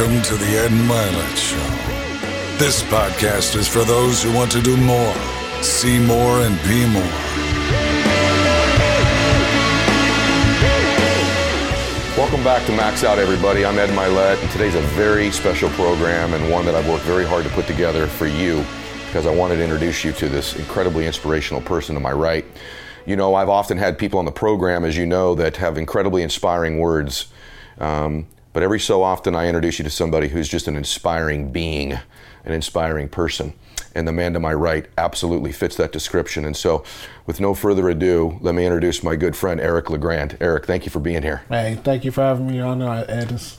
Welcome to the Ed Mylett Show. This podcast is for those who want to do more, see more, and be more. Welcome back to Max Out, everybody. I'm Ed Mylett, and today's a very special program and one that I've worked very hard to put together for you because I wanted to introduce you to this incredibly inspirational person to my right. You know, I've often had people on the program, as you know, that have incredibly inspiring words. Um, but every so often, I introduce you to somebody who's just an inspiring being, an inspiring person. And the man to my right absolutely fits that description. And so, with no further ado, let me introduce my good friend Eric LeGrand. Eric, thank you for being here. Hey, thank you for having me on, Ed. It's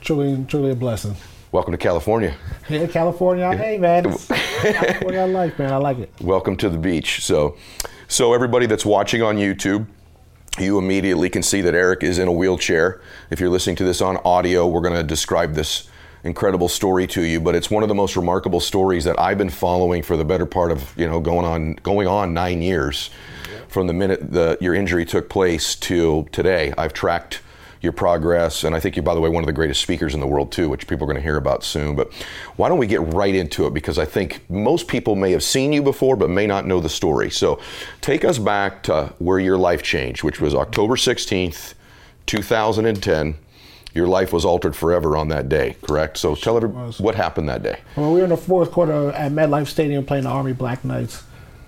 truly, truly a blessing. Welcome to California. Yeah, California. Hey, man. California I like, man. I like it. Welcome to the beach. So, so everybody that's watching on YouTube, you immediately can see that Eric is in a wheelchair. If you're listening to this on audio, we're going to describe this incredible story to you, but it's one of the most remarkable stories that I've been following for the better part of, you know, going on going on 9 years. From the minute the your injury took place to today, I've tracked your progress and I think you're by the way one of the greatest speakers in the world too, which people are going to hear about soon. But why don't we get right into it because I think most people may have seen you before but may not know the story. So, take us back to where your life changed, which was October 16th, 2010 your life was altered forever on that day, correct? So tell everybody what happened that day. Well, we were in the fourth quarter at MetLife Stadium playing the Army Black Knights.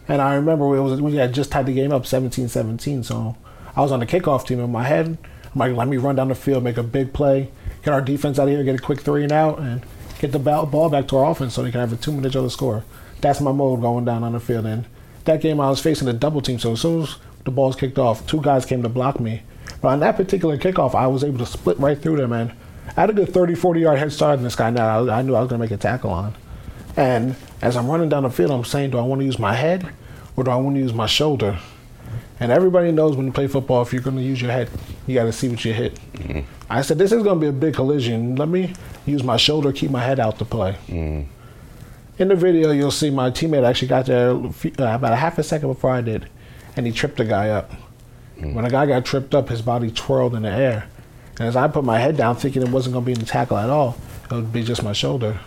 And I remember we, was, we had just tied the game up 17 17. So I was on the kickoff team in my head. I'm like, let me run down the field, make a big play, get our defense out of here, get a quick three and out, and get the ball back to our offense so they can have a two minute to score. That's my mode going down on the field. And that game, I was facing a double team. So as soon as the ball's kicked off, two guys came to block me. But on that particular kickoff, I was able to split right through them, and I had a good 30, 40 yard head start on this guy now. I knew I was going to make a tackle on. And as I'm running down the field, I'm saying, do I want to use my head or do I want to use my shoulder? And everybody knows when you play football, if you're going to use your head, you got to see what you hit. Mm-hmm. I said, this is going to be a big collision. Let me use my shoulder, keep my head out to play. Mm. In the video, you'll see my teammate actually got there uh, about a half a second before I did, and he tripped the guy up. Mm. When a guy got tripped up, his body twirled in the air. And as I put my head down, thinking it wasn't going to be in the tackle at all, it would be just my shoulder.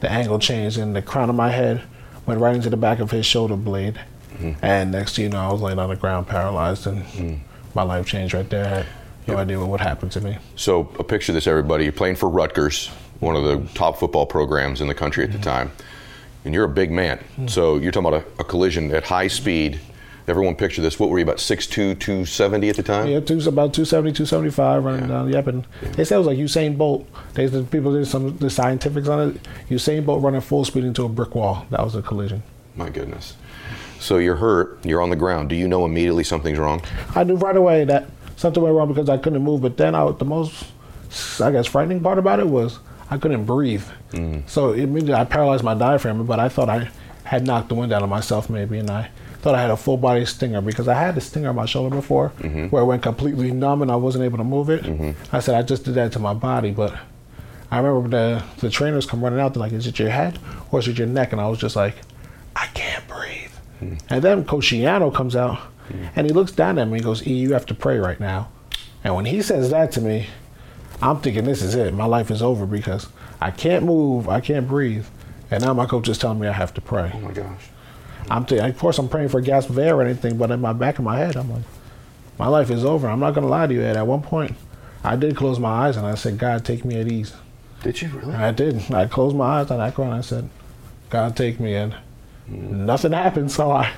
The angle changed, and the crown of my head went right into the back of his shoulder blade. Mm. And next you know, I was laying on the ground, paralyzed, and mm. my life changed right there. I had no idea what would happen to me. So, a picture of this, everybody. You're playing for Rutgers, one of the top football programs in the country at the time, and you're a big man. So, you're talking about a, a collision at high speed everyone picture this. What were you about 6'2", 270 at the time? Yeah, two, about 270, 275 running yeah. down. Yep, and yeah. they said it was like Usain Bolt. They the people did some the scientifics on it. Usain Bolt running full speed into a brick wall. That was a collision. My goodness. So you're hurt. You're on the ground. Do you know immediately something's wrong? I knew right away that something went wrong because I couldn't move. But then I, the most, I guess, frightening part about it was I couldn't breathe. Mm. So immediately I paralyzed my diaphragm. But I thought I had knocked the wind out of myself maybe, and I thought I had a full body stinger because I had a stinger on my shoulder before mm-hmm. where it went completely numb and I wasn't able to move it. Mm-hmm. I said I just did that to my body, but I remember the the trainers come running out. They're like, "Is it your head or is it your neck?" And I was just like, "I can't breathe." Mm-hmm. And then Coach Schiano comes out mm-hmm. and he looks down at me and goes, "E, you have to pray right now." And when he says that to me, I'm thinking this is it. My life is over because I can't move, I can't breathe, and now my coach is telling me I have to pray. Oh my gosh. I'm t- of course I'm praying for a gasp of air or anything, but in my back of my head, I'm like, my life is over. I'm not gonna lie to you. Ed. At one point, I did close my eyes and I said, God, take me at ease. Did you really? I did. I closed my eyes and I cried. And I said, God, take me in. Nothing happened, so I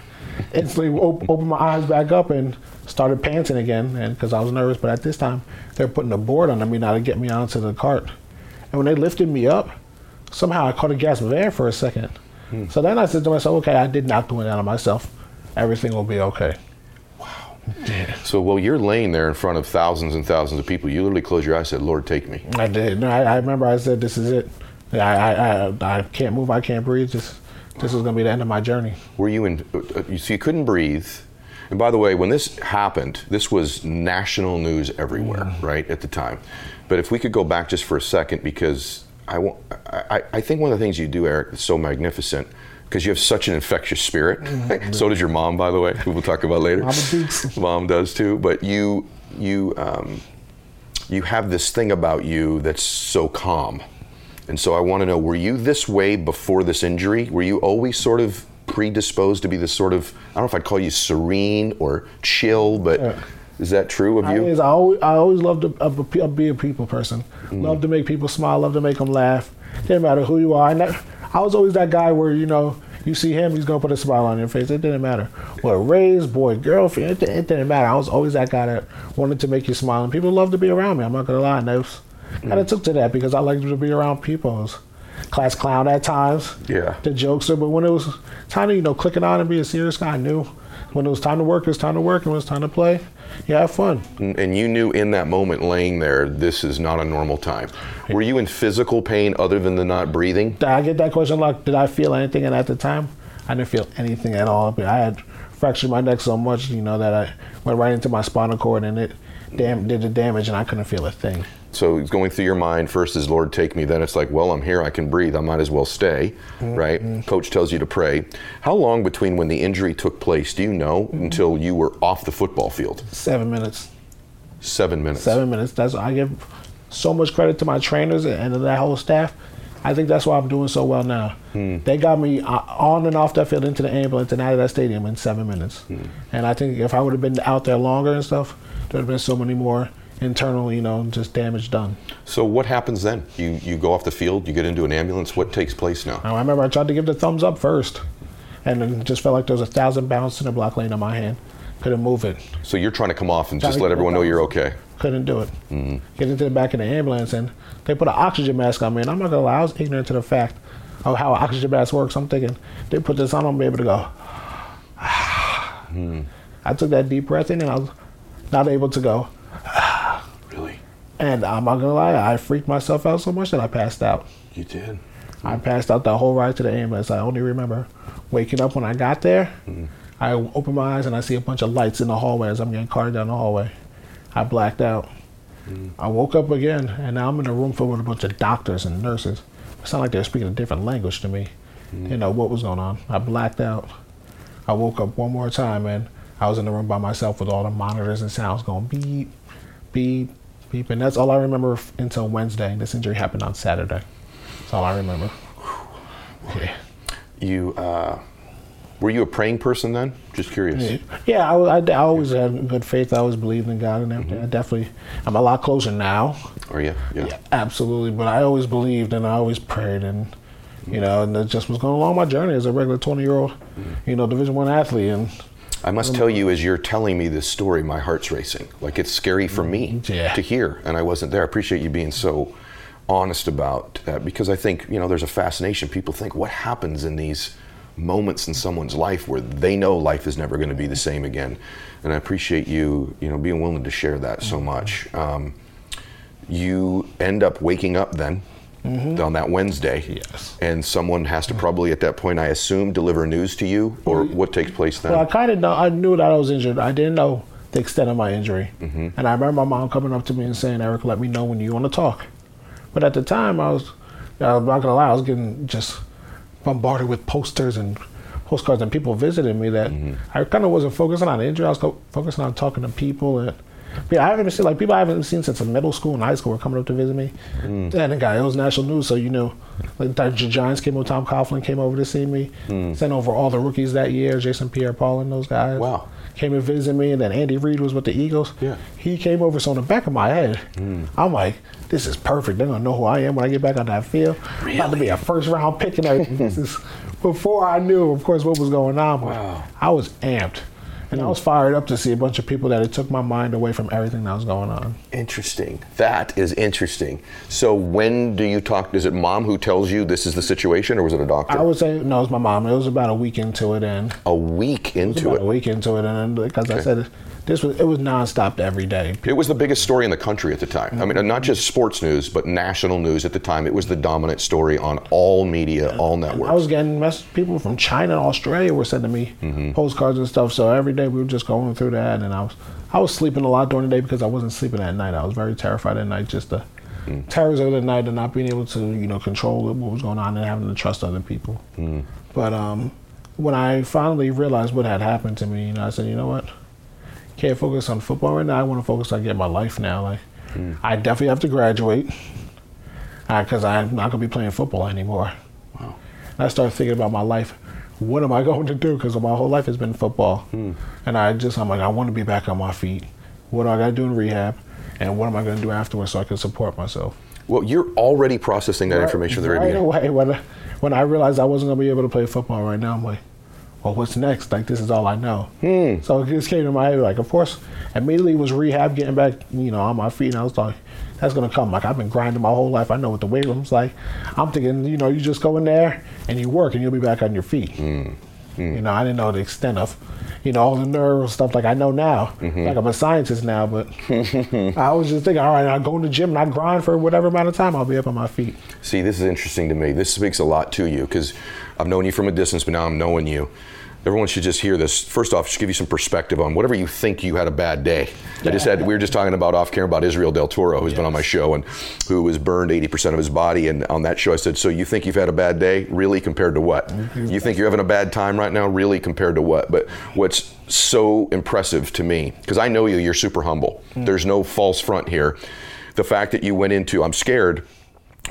instantly op- opened my eyes back up and started panting again, and because I was nervous. But at this time, they're putting a board under me now to get me onto the cart. And when they lifted me up, somehow I caught a gasp of air for a second. Hmm. So then I said to myself, okay, I did knock the wind out of myself. Everything will be okay. Wow. Yeah. So while you're laying there in front of thousands and thousands of people, you literally closed your eyes and said, Lord, take me. I did. No, I, I remember I said, this is it. I, I, I, I can't move. I can't breathe. This, this is going to be the end of my journey. Were you in, uh, you see, you couldn't breathe. And by the way, when this happened, this was national news everywhere, mm. right, at the time. But if we could go back just for a second, because I, I, I think one of the things you do, Eric, that's so magnificent because you have such an infectious spirit. Mm-hmm. so does your mom, by the way. We'll talk about later. mom does too. But you, you, um, you have this thing about you that's so calm. And so I want to know were you this way before this injury? Were you always sort of predisposed to be this sort of, I don't know if I'd call you serene or chill, but is that true of I, you? is, I always, I always loved to of a pe- be a people person. Mm. Love to make people smile. Love to make them laugh. Didn't matter who you are. I, I was always that guy where you know you see him, he's gonna put a smile on your face. It didn't matter. What race, boy, girlfriend, it, it didn't matter. I was always that guy that wanted to make you smile, and people loved to be around me. I'm not gonna lie, and that was, kind of took to that because I liked to be around people. Class clown at times. Yeah. The jokester, but when it was time to you know clicking on and be a serious guy, I knew when it was time to work, it was time to work, and when it was time to play, you have fun. And you knew in that moment laying there, this is not a normal time. Were you in physical pain other than the not breathing? I get that question like, did I feel anything? And at the time, I didn't feel anything at all. But I had fractured my neck so much, you know, that I went right into my spinal cord and it dam- did the damage, and I couldn't feel a thing. So it's going through your mind first is Lord take me, then it's like, well, I'm here, I can breathe, I might as well stay, mm-hmm. right? Coach tells you to pray. How long between when the injury took place, do you know, mm-hmm. until you were off the football field? Seven minutes. Seven minutes. Seven minutes. That's I give so much credit to my trainers and that whole staff. I think that's why I'm doing so well now. Hmm. They got me uh, on and off that field into the ambulance and out of that stadium in seven minutes. Hmm. And I think if I would have been out there longer and stuff, there would have been so many more internal, you know, just damage done. So what happens then? You you go off the field, you get into an ambulance. What takes place now? I remember I tried to give the thumbs up first, and then just felt like there was a thousand pounds in the block laying on my hand. Couldn't move it. So you're trying to come off and just let everyone know you're okay. Couldn't do it. Mm-hmm. Get into the back of the ambulance, and they put an oxygen mask on me. And I'm not gonna lie, I was ignorant to the fact of how an oxygen mask works. I'm thinking they put this on, I'm be able to go. Mm. I took that deep breath in, and I was not able to go. And I'm not gonna lie, I freaked myself out so much that I passed out. You did. I passed out the whole ride to the ambulance. I only remember waking up when I got there. Mm-hmm. I open my eyes and I see a bunch of lights in the hallway as I'm getting carted down the hallway. I blacked out. Mm-hmm. I woke up again, and now I'm in a room filled with a bunch of doctors and nurses. It sounded like they were speaking a different language to me. Mm-hmm. You know what was going on. I blacked out. I woke up one more time, and I was in the room by myself with all the monitors and sounds going beep, beep, and that's all I remember f- until Wednesday. This injury happened on Saturday. That's all I remember. Yeah. You uh, were you a praying person then? Just curious. Yeah, I, I, I always had good faith. I always believed in God and everything. I definitely, I'm a lot closer now. Are you? Yeah. Absolutely, but I always believed and I always prayed and, you know, and it just was going along my journey as a regular 20 year old, you know, Division One athlete. And I must tell you, as you're telling me this story, my heart's racing. Like it's scary for me Yeah. to hear, and I wasn't there. I appreciate you being so honest about that because I think you know there's a fascination. People think what happens in these moments in someone's life where they know life is never going to be the same again, and I appreciate you, you know, being willing to share that so much. Um, you end up waking up then. Mm-hmm. On that Wednesday, Yes. and someone has to probably at that point, I assume, deliver news to you, or mm-hmm. what takes place then? well, I kind of know, I knew that I was injured. I didn't know the extent of my injury. Mm-hmm. And I remember my mom coming up to me and saying, Eric, let me know when you want to talk. But at the time, I was, I'm not gonna lie, I was getting just bombarded with posters and postcards and people visiting me that I kind of wasn't focusing on injury. I was co- focusing on talking to people and. Yeah, I haven't seen like people I haven't seen since middle school and high school were coming up to visit me. Mm. And the guy, it was national news, so you know, like the Giants came over, Tom Coughlin came over to see me, mm. sent over all the rookies that year, Jason Pierre-Paul and those guys. Wow. Came and visited me, and then Andy Reid was with the Eagles. Yeah. He came over, so in the back of my head, mm. I'm like, this is perfect. They're gonna know who I am when I get back on that field. Really? About to be a first round pick and everything. this is before I knew, of course, what was going on. But Wow. I was amped. And I was fired up to see a bunch of people that it took my mind away from everything that was going on. Interesting. That is interesting. So when do you talk? Is it mom who tells you this is the situation, or was it a doctor? I would say no, it was my mom. It was about a week into it, and a week into a it. week into it, and because I said this was it was nonstop every day. It was the biggest story in the country at the time. I mean, not just sports news, but national news at the time. It was the dominant story on all media, all networks. I was getting mess- people from China and Australia were sending me Mm-hmm. postcards and stuff. So every day we were just going through that, and I was I was sleeping a lot during the day because I wasn't sleeping at night. I was very terrified at night, just the Mm. terrors of the night and not being able to you know control what was going on and having to trust other people. Mm. But um, when I finally realized what had happened to me, you know, I said, you know what, can't focus on football right now. I want to focus on getting my life now. Like Mm. I definitely have to graduate. because I'm not gonna be playing football anymore. Wow. And I started thinking about my life. What am I going to do? Because my whole life has been football, Hmm. and I just I'm like I want to be back on my feet. What do I got to do in rehab, and what am I going to do afterwards so I can support myself? Well, you're already processing that information at the right away when I, when I realized I wasn't gonna be able to play football right now, I'm like, well, what's next? Like this is all I know. Hmm. So it just came to my head. Like, of course, immediately was rehab, getting back, you know, on my feet, and I was like, that's gonna come. Like I've been grinding my whole life. I know what the weight room's like. I'm thinking, you know, you just go in there and you work, and you'll be back on your feet. Hmm. You know, I didn't know the extent of, you know, all the neural stuff like I know now. Mm-hmm. Like I'm a scientist now, but I was just thinking, all right, I go in the gym and I grind for whatever amount of time, I'll be up on my feet. See, this is interesting to me. This speaks a lot to you because I've known you from a distance, but now I'm knowing you. Everyone should just hear this. First off, just give you some perspective on whatever you think you had a bad day. I just had, we were just talking about off camera about Israel Del Toro, who's been on my show and who was burned 80% of his body. And on that show, I said, So you think you've had a bad day? Really compared to what? You think you're having a bad time right now? Really compared to what? But what's so impressive to me, because I know you, you're super humble. Mm. There's no false front here. The fact that you went into, I'm scared,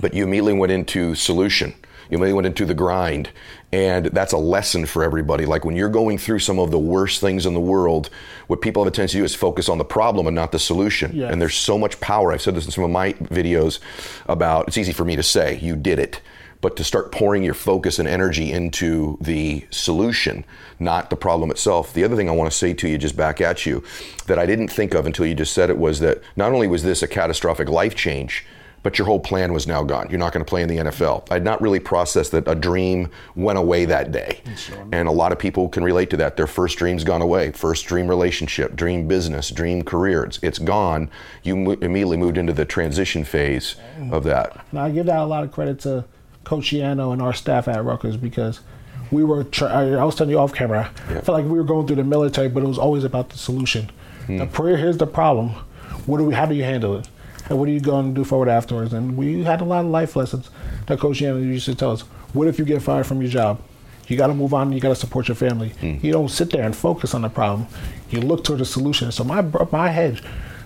but you immediately went into solution. You immediately went into the grind. And that's a lesson for everybody. Like when you're going through some of the worst things in the world, what people have a tendency to do is focus on the problem and not the solution. Yes. And there's so much power. I've said this in some of my videos about it's easy for me to say, you did it. But to start pouring your focus and energy into the solution, not the problem itself. The other thing I want to say to you, just back at you, that I didn't think of until you just said it was that not only was this a catastrophic life change, but your whole plan was now gone. You're not going to play in the NFL. I'd not really processed that a dream went away that day. And a lot of people can relate to that. Their first dream's gone away. First dream relationship, dream business, dream career. It's, it's gone. You mo- immediately moved into the transition phase of that. And I give that a lot of credit to Coach Schiano and our staff at Rutgers because we were. Tra- I I was telling you off camera. I felt like we were going through the military, but it was always about the solution. The hmm. prayer. Here's the problem. What do we? How do you handle it? And what are you going to do forward afterwards? And we had a lot of life lessons that Coach Schiano used to tell us. What if you get fired from your job? You got to move on. You got to support your family. Hmm. You don't sit there and focus on the problem. You look toward the solution. So my my head,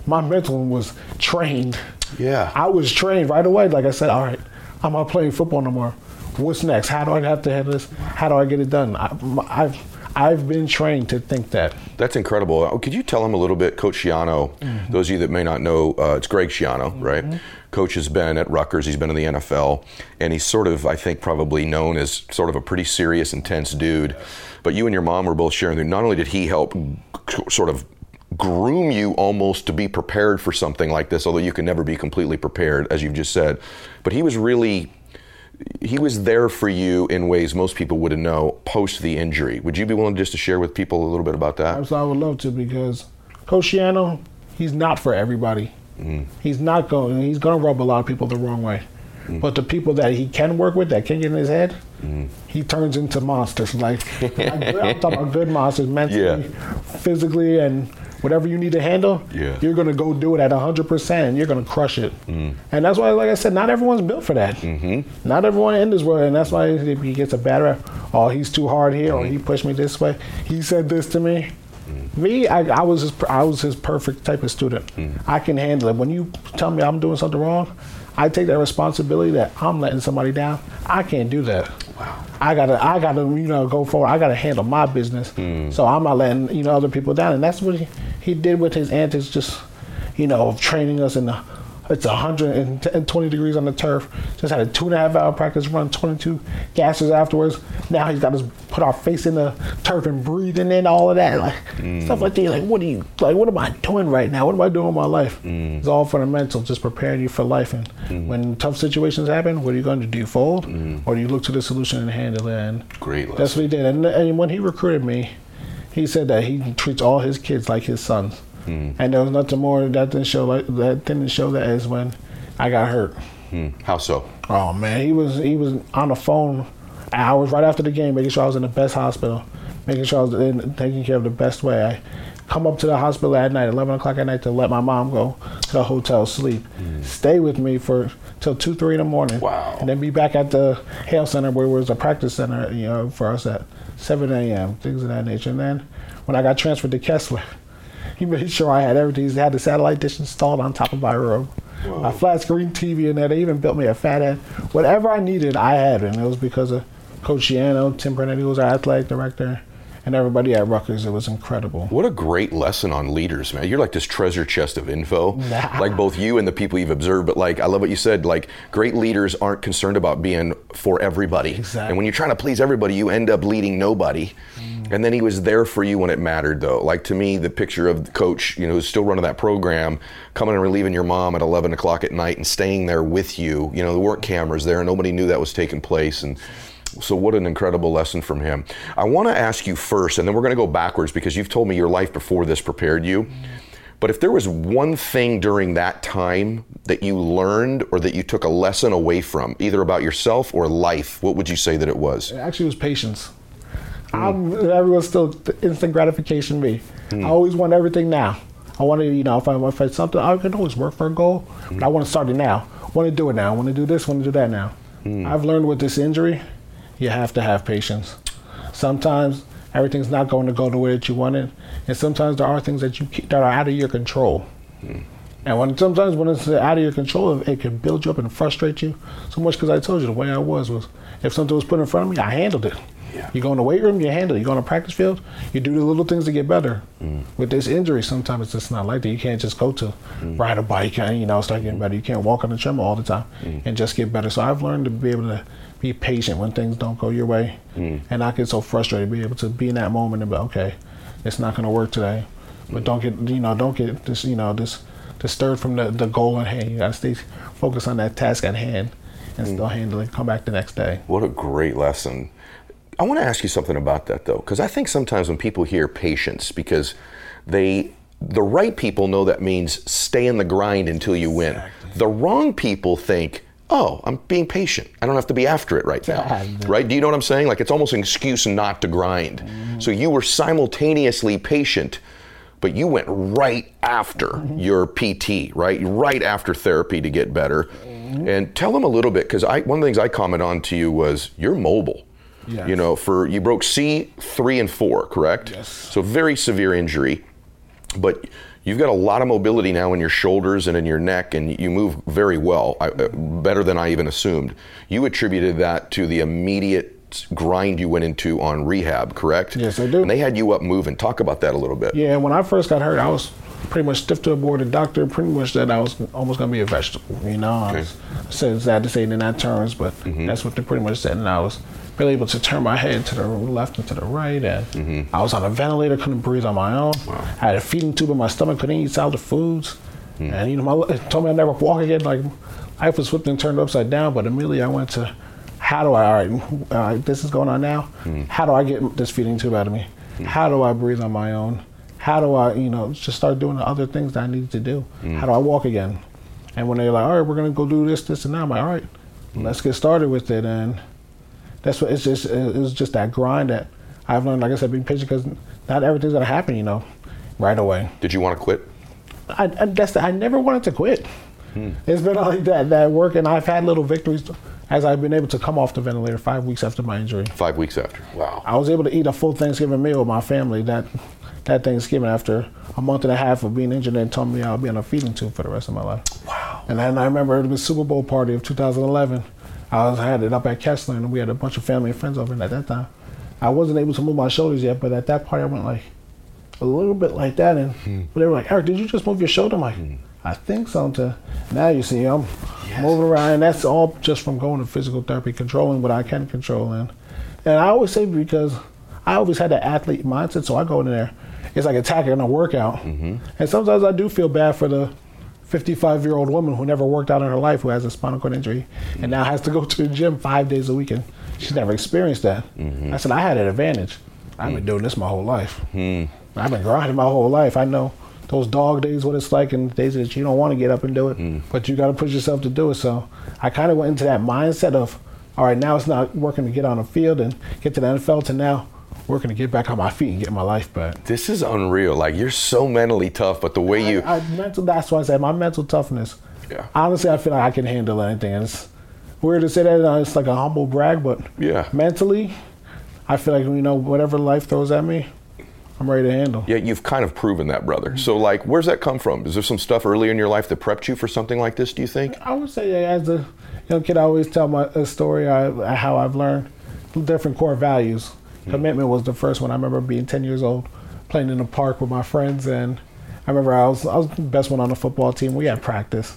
my mental was trained. Yeah. I was trained right away. Like I said, all right, I'm not playing football no more. What's next? How do I have to handle this? How do I get it done? I, have I've been trained to think that. That's incredible. Uh, Could you tell him a little bit, Coach Schiano? Those of you that may not know, uh, it's Greg Schiano, right? Coach has been at Rutgers. He's been in the NFL, and he's sort of, I think, probably known as sort of a pretty serious, intense dude. But you and your mom were both sharing that not only did he help g- sort of groom you almost to be prepared for something like this, although you can never be completely prepared, as you've just said, but he was really he was there for you in ways most people wouldn't know post the injury. Would you be willing just to share with people a little bit about that? So I would love to because Coach Schiano, he's not for everybody. Mm. He's not going. He's going to rub a lot of people the wrong way. Mm. But the people that he can work with, that can get in his head, mm. he turns into monsters. Like I'm talking about good monsters, mentally, Yeah. physically, and whatever you need to handle. Yeah. You're to go do it at 100, percent and you're to crush it. Mm. And that's why, like I said, not everyone's built for that. Mm-hmm. Not everyone in this world, and that's why if he gets a bad rap, oh, he's too hard here, or mm-hmm. he pushed me this way. He said this to me. Mm. Me, I, I was his, I was his perfect type of student. Mm. I can handle it. When you tell me I'm doing something wrong, I take that responsibility that I'm letting somebody down. I can't do that. Wow. I gotta, I gotta, you know, go forward. I gotta handle my business. So I'm not letting you know other people down. And that's what he, he did with his antics. Just, you know, of training us in the. It's 120 degrees on the turf. Just had a two and a half hour practice run, 22 gases afterwards. Now he's got us put our face in the turf and breathing in all of that, like stuff like that. Like, what are you like? What am I doing right now? What am I doing with my life? Mm. It's all fundamental, just preparing you for life. And mm. when tough situations happen, what are you going to do? Fold, mm. or do you look to the solution and handle it? And Great That's what he did. And, and when he recruited me, he said that he treats all his kids like his sons. And there was nothing more that didn't show like that didn't show that is when I got hurt. Hmm. How so? Oh man, he was he was on the phone hours right after the game, making sure I was in the best hospital, making sure I was in, taking care of the best way. I come up to the hospital at night, eleven o'clock at night, to let my mom go to the hotel sleep, stay with me for till two three in the morning, Wow. and then be back at the Hale Center where it was a practice center, you know, for us at seven a.m. things of that nature. And then when I got transferred to Kessler. He made sure I had everything. He had the satellite dish installed on top of my room. My flat screen TV in there. They even built me a Fathead. Whatever I needed, I had, and it was because of Coach Schiano, Tim Pernetti, who was our athletic director, and everybody at Rutgers. It was incredible. What a great lesson on leaders, man. You're like this treasure chest of info. Nah. Like both you and the people you've observed, but like I love what you said, like great leaders aren't concerned about being for everybody. Exactly. And when you're trying to please everybody, you end up leading nobody. Mm. And then he was there for you when it mattered though. Like to me, the picture of the coach, you know, who's still running that program, coming and relieving your mom at 11 o'clock at night and staying there with you. You know, there weren't cameras there, and nobody knew that was taking place. And so, what an incredible lesson from him. I want to ask you first, and then we're going to go backwards because you've told me your life before this prepared you. But if there was one thing during that time that you learned or that you took a lesson away from, either about yourself or life, what would you say that it was? It actually was patience. Mm. I'm, everyone's still instant gratification me. Mm. I always want everything now. I want to, you know, if I if it's something, I can always work for a goal, but I mm. want to start it now. I want to do it now. I want to do this. I want to do that now. I've learned with this injury, you have to have patience. Sometimes everything's not going to go the way that you want it, and sometimes there are things that you keep, that are out of your control. Hmm. And when sometimes when it's out of your control, it can build you up and frustrate you so much. Because I told you the way I was was, if something was put in front of me, I handled it. Yeah. You go in the weight room, you handle it. You go on a practice field, you do the little things to get better. Hmm. With this injury, sometimes it's just not like that. You can't just go to hmm. ride a bike and you know start getting better. You can't walk on the treadmill all the time and just get better. So I've learned to be able to be patient when things don't go your way, mm. and not get so frustrated. Be able to be in that moment and be okay, it's not going to work today, but don't get you know don't get this you know this disturbed from the, the goal at hand. You got to stay focused on that task at hand and mm. still handle it. Come back the next day. What a great lesson. I want to ask you something about that though, because I think sometimes when people hear patience, because they, the right people know that means stay in the grind until you win. The wrong people think, oh, I'm being patient. I don't have to be after it right now. Right? Do you know what I'm saying? Like it's almost an excuse not to grind. Mm. So you were simultaneously patient, but you went right after mm-hmm. your PT, right? Right after therapy to get better. Mm-hmm. And tell them a little bit, because I one of the things I commented on to you was you're mobile. Yes. You know, for you broke C three and four, correct? Yes. So very severe injury, but you've got a lot of mobility now in your shoulders and in your neck, and you move very well, I, uh, better than I even assumed. You attributed that to the immediate grind you went into on rehab, correct? Yes, I do. And they had you up moving. Talk about that a little bit. Yeah, when I first got hurt, I was pretty much stiff to a board. The doctor pretty much said I was almost gonna be a vegetable. You know, I was, said sad to say it in that terms, but that's what they pretty much said. And I was really able to turn my head to the left and to the right, and mm-hmm. I was on a ventilator, couldn't breathe on my own. I had a feeding tube in my stomach, couldn't eat solid foods, mm. and you know, my it told me I'd never walk again. Like life was flipped and turned upside down. But immediately I went to, how do I? All right, all right this is going on now. Mm. How do I get this feeding tube out of me? Mm. How do I breathe on my own? how do I, you know, just start doing the other things that I need to do? How do I walk again? And when they're like, all right, we're gonna go do this, this, and that, I'm like, all right, let's get started with it. And that's what it's just. It was just that grind that I've learned. Like I said, being patient because not everything's gonna happen, you know, right away. Did you want to quit? I, I that's I never wanted to quit. Hmm. It's been like that that work, and I've had little victories as I've been able to come off the ventilator five weeks after my injury. Five weeks after. Wow. I was able to eat a full Thanksgiving meal with my family that that Thanksgiving after a month and a half of being injured and told me I'll be on a feeding tube for the rest of my life. Wow. And then I remember the Super Bowl party of 2011. I was I had it up at Kessler and we had a bunch of family and friends over and at that time. I wasn't able to move my shoulders yet, but at that party I went like a little bit like that and but they were like, Eric, did you just move your shoulder? I'm like, hmm. I think so. To now you see I'm moving around and that's all just from going to physical therapy, controlling what I can control and and I always say because I always had that athlete mindset, so I go in there. It's like attacking a workout, mm-hmm. and sometimes I do feel bad for the 55 year old woman who never worked out in her life, who has a spinal cord injury, and now has to go to the gym five days a week, and she's never experienced that. Mm-hmm. I said I had an advantage. I've been mm. doing this my whole life. Mm. I've been grinding my whole life. I know those dog days, what it's like, and days that you don't want to get up and do it, mm. but you got to push yourself to do it. So I kind of went into that mindset of, all right, now it's not working to get on the field and get to the NFL to now working to get back on my feet and get my life back. This is unreal. Like you're so mentally tough, but the way you I, I mental. That's why I say my mental toughness. Yeah. Honestly, I feel like I can handle anything. And it's weird to say that. uh, It's like a humble brag, but Yeah. mentally, I feel like you know whatever life throws at me, I'm ready to handle. Yeah, you've kind of proven that, brother. So, like, where's that come from? Is there some stuff early in your life that prepped you for something like this? Do you think? I would say yeah, as a young kid, I always tell my a story I, how I've learned different core values. Commitment was the first one. I remember being 10 years old, playing in the park with my friends, and I remember I was I was the best one on the football team. We had practice.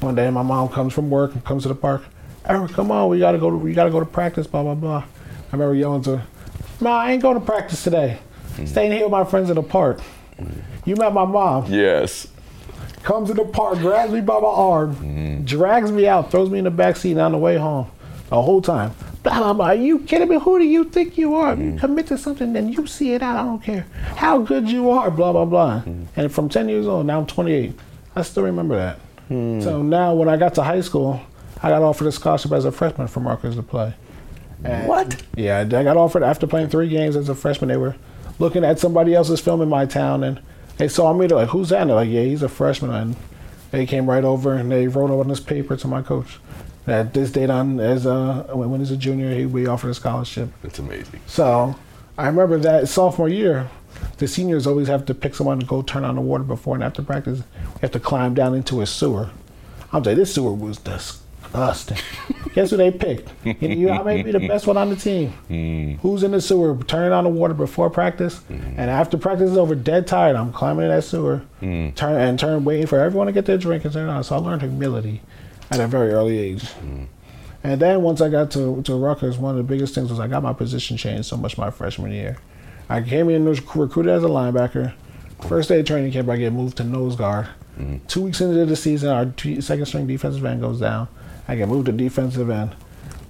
One day, my mom comes from work and comes to the park. Eric, come on, we gotta go to we gotta go to practice. Blah blah blah. I remember yelling to her, "Ma, I ain't going to practice today. Mm. Staying here with my friends in the park." Mm. You met my mom. Yes. Comes in the park, grabs me by my arm, mm-hmm. drags me out, throws me in the back seat And on the way home. The whole time. Blah, blah. Are you kidding me? Who do you think you are? You mm. commit to something, then you see it out. I don't care how good you are. Blah blah blah. Mm. And from 10 years old, now I'm 28. I still remember that. Mm. So now, when I got to high school, I got offered a scholarship as a freshman for Marcus to play. And- What? Yeah, I got offered after playing three games as a freshman. They were looking at somebody else's film in my town, and they saw me. They're like, "Who's that?" And they're like, "Yeah, he's a freshman." And they came right over and they wrote on this paper to my coach that this date on as a when he's a junior, he we offered a scholarship. That's amazing. So I remember that sophomore year, the seniors always have to pick someone to go turn on the water before and after practice. We have to climb down into a sewer. I'm saying this sewer was disgusting. Guess who they picked? You I may be the best one on the team. Hmm. Who's in the sewer turning on the water before practice? Hmm. And after practice is over, dead tired, I'm climbing in that sewer, hmm. turn and turn, waiting for everyone to get their drink and turn it on. So I learned humility at a very early age. Mm. And then once I got to, to Rutgers, one of the biggest things was I got my position changed so much my freshman year. I came in was recruited as a linebacker. First day of training camp, I get moved to nose guard. Mm. Two weeks into the season, our t- second string defensive end goes down. I get moved to defensive end.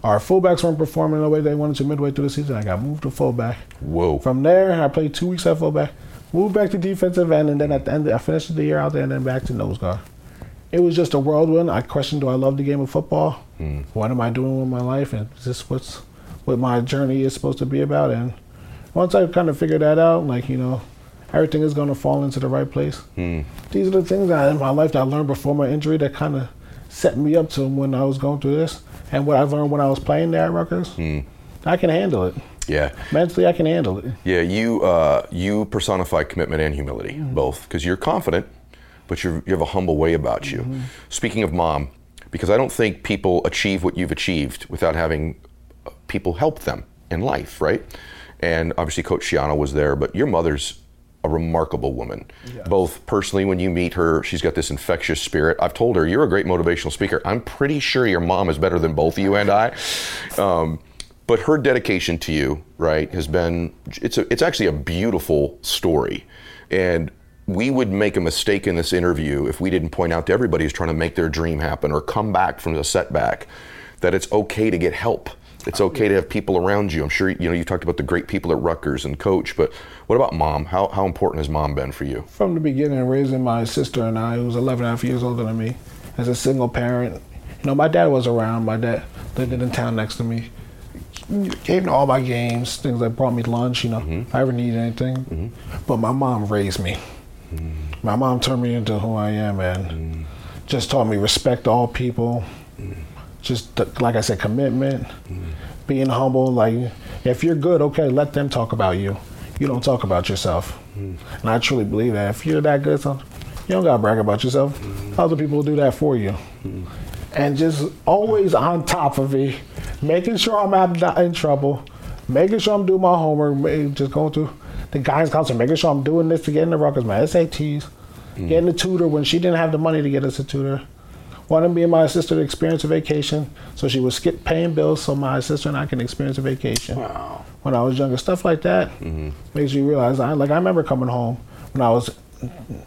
Our fullbacks weren't performing the way they wanted to midway through the season. I got moved to fullback. Whoa. From there, I played two weeks at fullback, moved back to defensive end, and then at the end, I finished the year out there and then back to nose guard. It was just a whirlwind. I questioned, do I love the game of football? Hmm. What am I doing with my life? And is this what's what my journey is supposed to be about? And once I kind of figured that out, like, you know, everything is going to fall into the right place. Hmm. These are the things that in my life that I learned before my injury that kind of set me up to when I was going through this. And what I learned when I was playing there at Rutgers, hmm. I can handle it. Yeah. Mentally, I can handle it. Yeah, you uh, you personify commitment and humility both because you're confident, but you have a humble way about you. Speaking of mom, because I don't think people achieve what you've achieved without having uh, people help them in life, right? And obviously, Coach Schiano was there, but your mother's a remarkable woman. Both personally, when you meet her, she's got this infectious spirit. I've told her, you're a great motivational speaker. I'm pretty sure your mom is better than both you and I. Um, but her dedication to you, right, has been it's a, it's actually a beautiful story. And we would make a mistake in this interview if we didn't point out to everybody who's trying to make their dream happen or come back from a setback that it's okay to get help. It's uh, okay to have people around you. I'm sure you know you talked about the great people at Rutgers and coach, but what about mom? How how important has mom been for you? From the beginning, raising my sister and I, who was 11 and a half years older than me, as a single parent. You know, my dad was around. My dad lived in the town next to me. Came to all my games, things that brought me lunch, you know, if I ever needed anything. Mm-hmm. But my mom raised me. My mom turned me into who I am and just taught me respect all people. Just like I said, commitment, being humble. Like if you're good, okay, let them talk about you. You don't talk about yourself. And I truly believe that if you're that good, you don't gotta brag about yourself. Other people will do that for you. And just always on top of it, making sure I'm not in trouble, making sure I'm doing my homework, just going through the guidance counselor, making sure I'm doing this to get in the Rutgers, my SATs, mm. getting a tutor when she didn't have the money to get us a tutor. Wanted me and my sister to experience a vacation, so she would skip paying bills so my sister and I can experience a vacation. Wow. When I was younger, stuff like that mm-hmm. makes you realize. I like I remember coming home when I was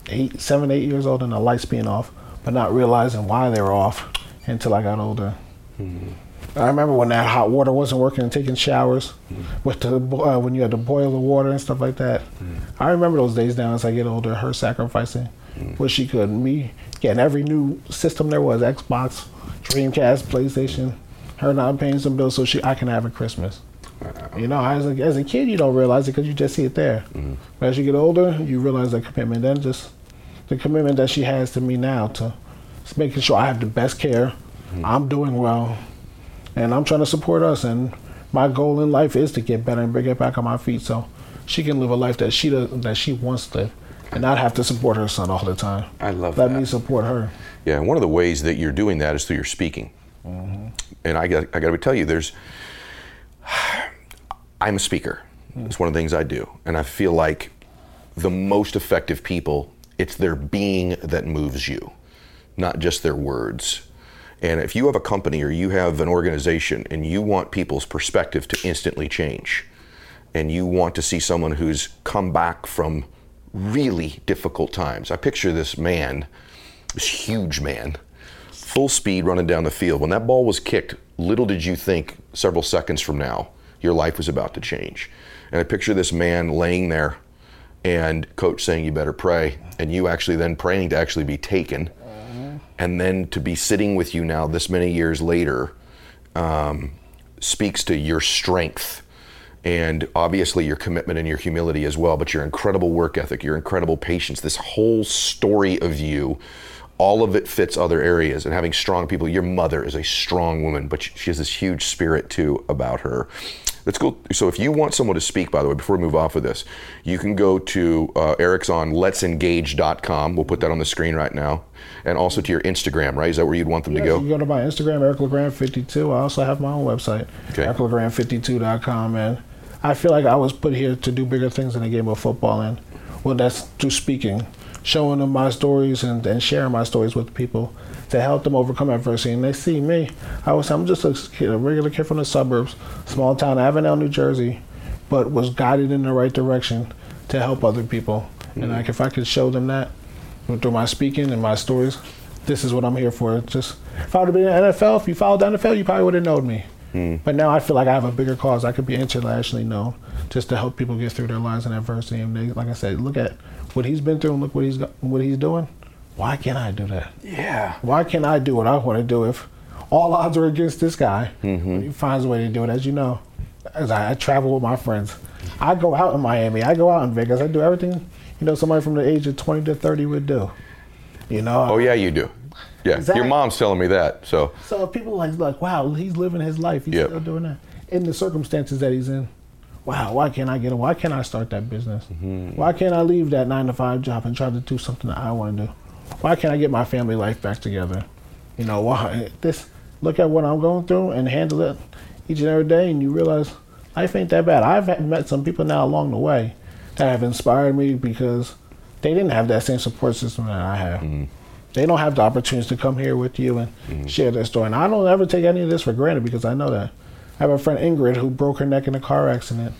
eight, seven, eight years old, and the lights being off, but not realizing why they were off until I got older. Mm-hmm. I remember when that hot water wasn't working and taking showers mm-hmm. with the uh, when you had to boil the water and stuff like that. Mm-hmm. I remember those days now as I get older. Her sacrificing mm-hmm. what she could, me getting every new system there was: Xbox, Dreamcast, PlayStation. Her not paying some bills so she I can have a Christmas. You know, as a, as a kid, you don't realize it because you just see it there. But as you get older, you realize that commitment. Then just the commitment that she has to me now to making sure I have the best care, I'm doing well, and I'm trying to support us. And my goal in life is to get better and bring it back on my feet. So she can live a life that she does, that she wants to, and not have to support her son all the time. I love Let that. me support her. Yeah, and one of the ways that you're doing that is through your speaking. Mm-hmm. And I got, I got to tell you, there's, I'm a speaker. Mm. It's one of the things I do, and I feel like the most effective people, it's their being that moves you, not just their words. And if you have a company or you have an organization and you want people's perspective to instantly change, and you want to see someone who's come back from really difficult times, I picture this man, this huge man, full speed running down the field. When that ball was kicked, little did you think several seconds from now your life was about to change. And I picture this man laying there and coach saying you better pray and you actually then praying to actually be taken and then to be sitting with you now this many years later um, speaks to your strength and obviously your commitment and your humility as well, but your incredible work ethic, your incredible patience, this whole story of you, all of it fits other areas. And having strong people, your mother is a strong woman, but she has this huge spirit too about her. Let's go. So, if you want someone to speak, by the way, before we move off of this, you can go to uh, Eric's on letsengage.com. We'll put that on the screen right now. And also to your Instagram, right? Is that where you'd want them Yes, to go? You go? can go to my Instagram, Eric Legrand 52. I also have my own website, Okay. ericlegrand52.com. And I feel like I was put here to do bigger things in the game of football. And well, that's through speaking, showing them my stories and, and sharing my stories with people to help them overcome adversity. And they see me. I was I'm just a, kid, a regular kid from the suburbs, small town, Avenel, New Jersey, but was guided in the right direction to help other people. And like if I could show them that through my speaking and my stories, this is what I'm here for. Just if I would have been in the NFL, if you followed the NFL, you probably would have known me. Hmm. But now I feel like I have a bigger cause. I could be internationally known just to help people get through their lives and adversity. And they, like I said, look at what he's been through and look what he's got, what he's doing. Why can't I do that? Yeah. Why can't I do what I want to do if all odds are against this guy? Mm-hmm. He finds a way to do it. As you know, as I, I travel with my friends, I go out in Miami, I go out in Vegas, I do everything you know somebody from the age of 20 to 30 would do. You know. Oh, yeah, you do. Yeah. Exactly. Your mom's telling me that. So, So people like like, wow, he's living his life. He's Yep. still doing that in the circumstances that he's in. Wow, why can't I get it? Why can't I start that business? Mm-hmm. Why can't I leave that nine to five job and try to do something that I want to do? Why can't I get my family life back together? You know, why this? Look at what I'm going through and handle it each and every day, and you realize life ain't that bad. I've met some people now along the way that have inspired me because they didn't have that same support system that I have. Mm-hmm. They don't have the opportunities to come here with you and mm-hmm. share their story. And I don't ever take any of this for granted because I know that. I have a friend Ingrid who broke her neck in a car accident,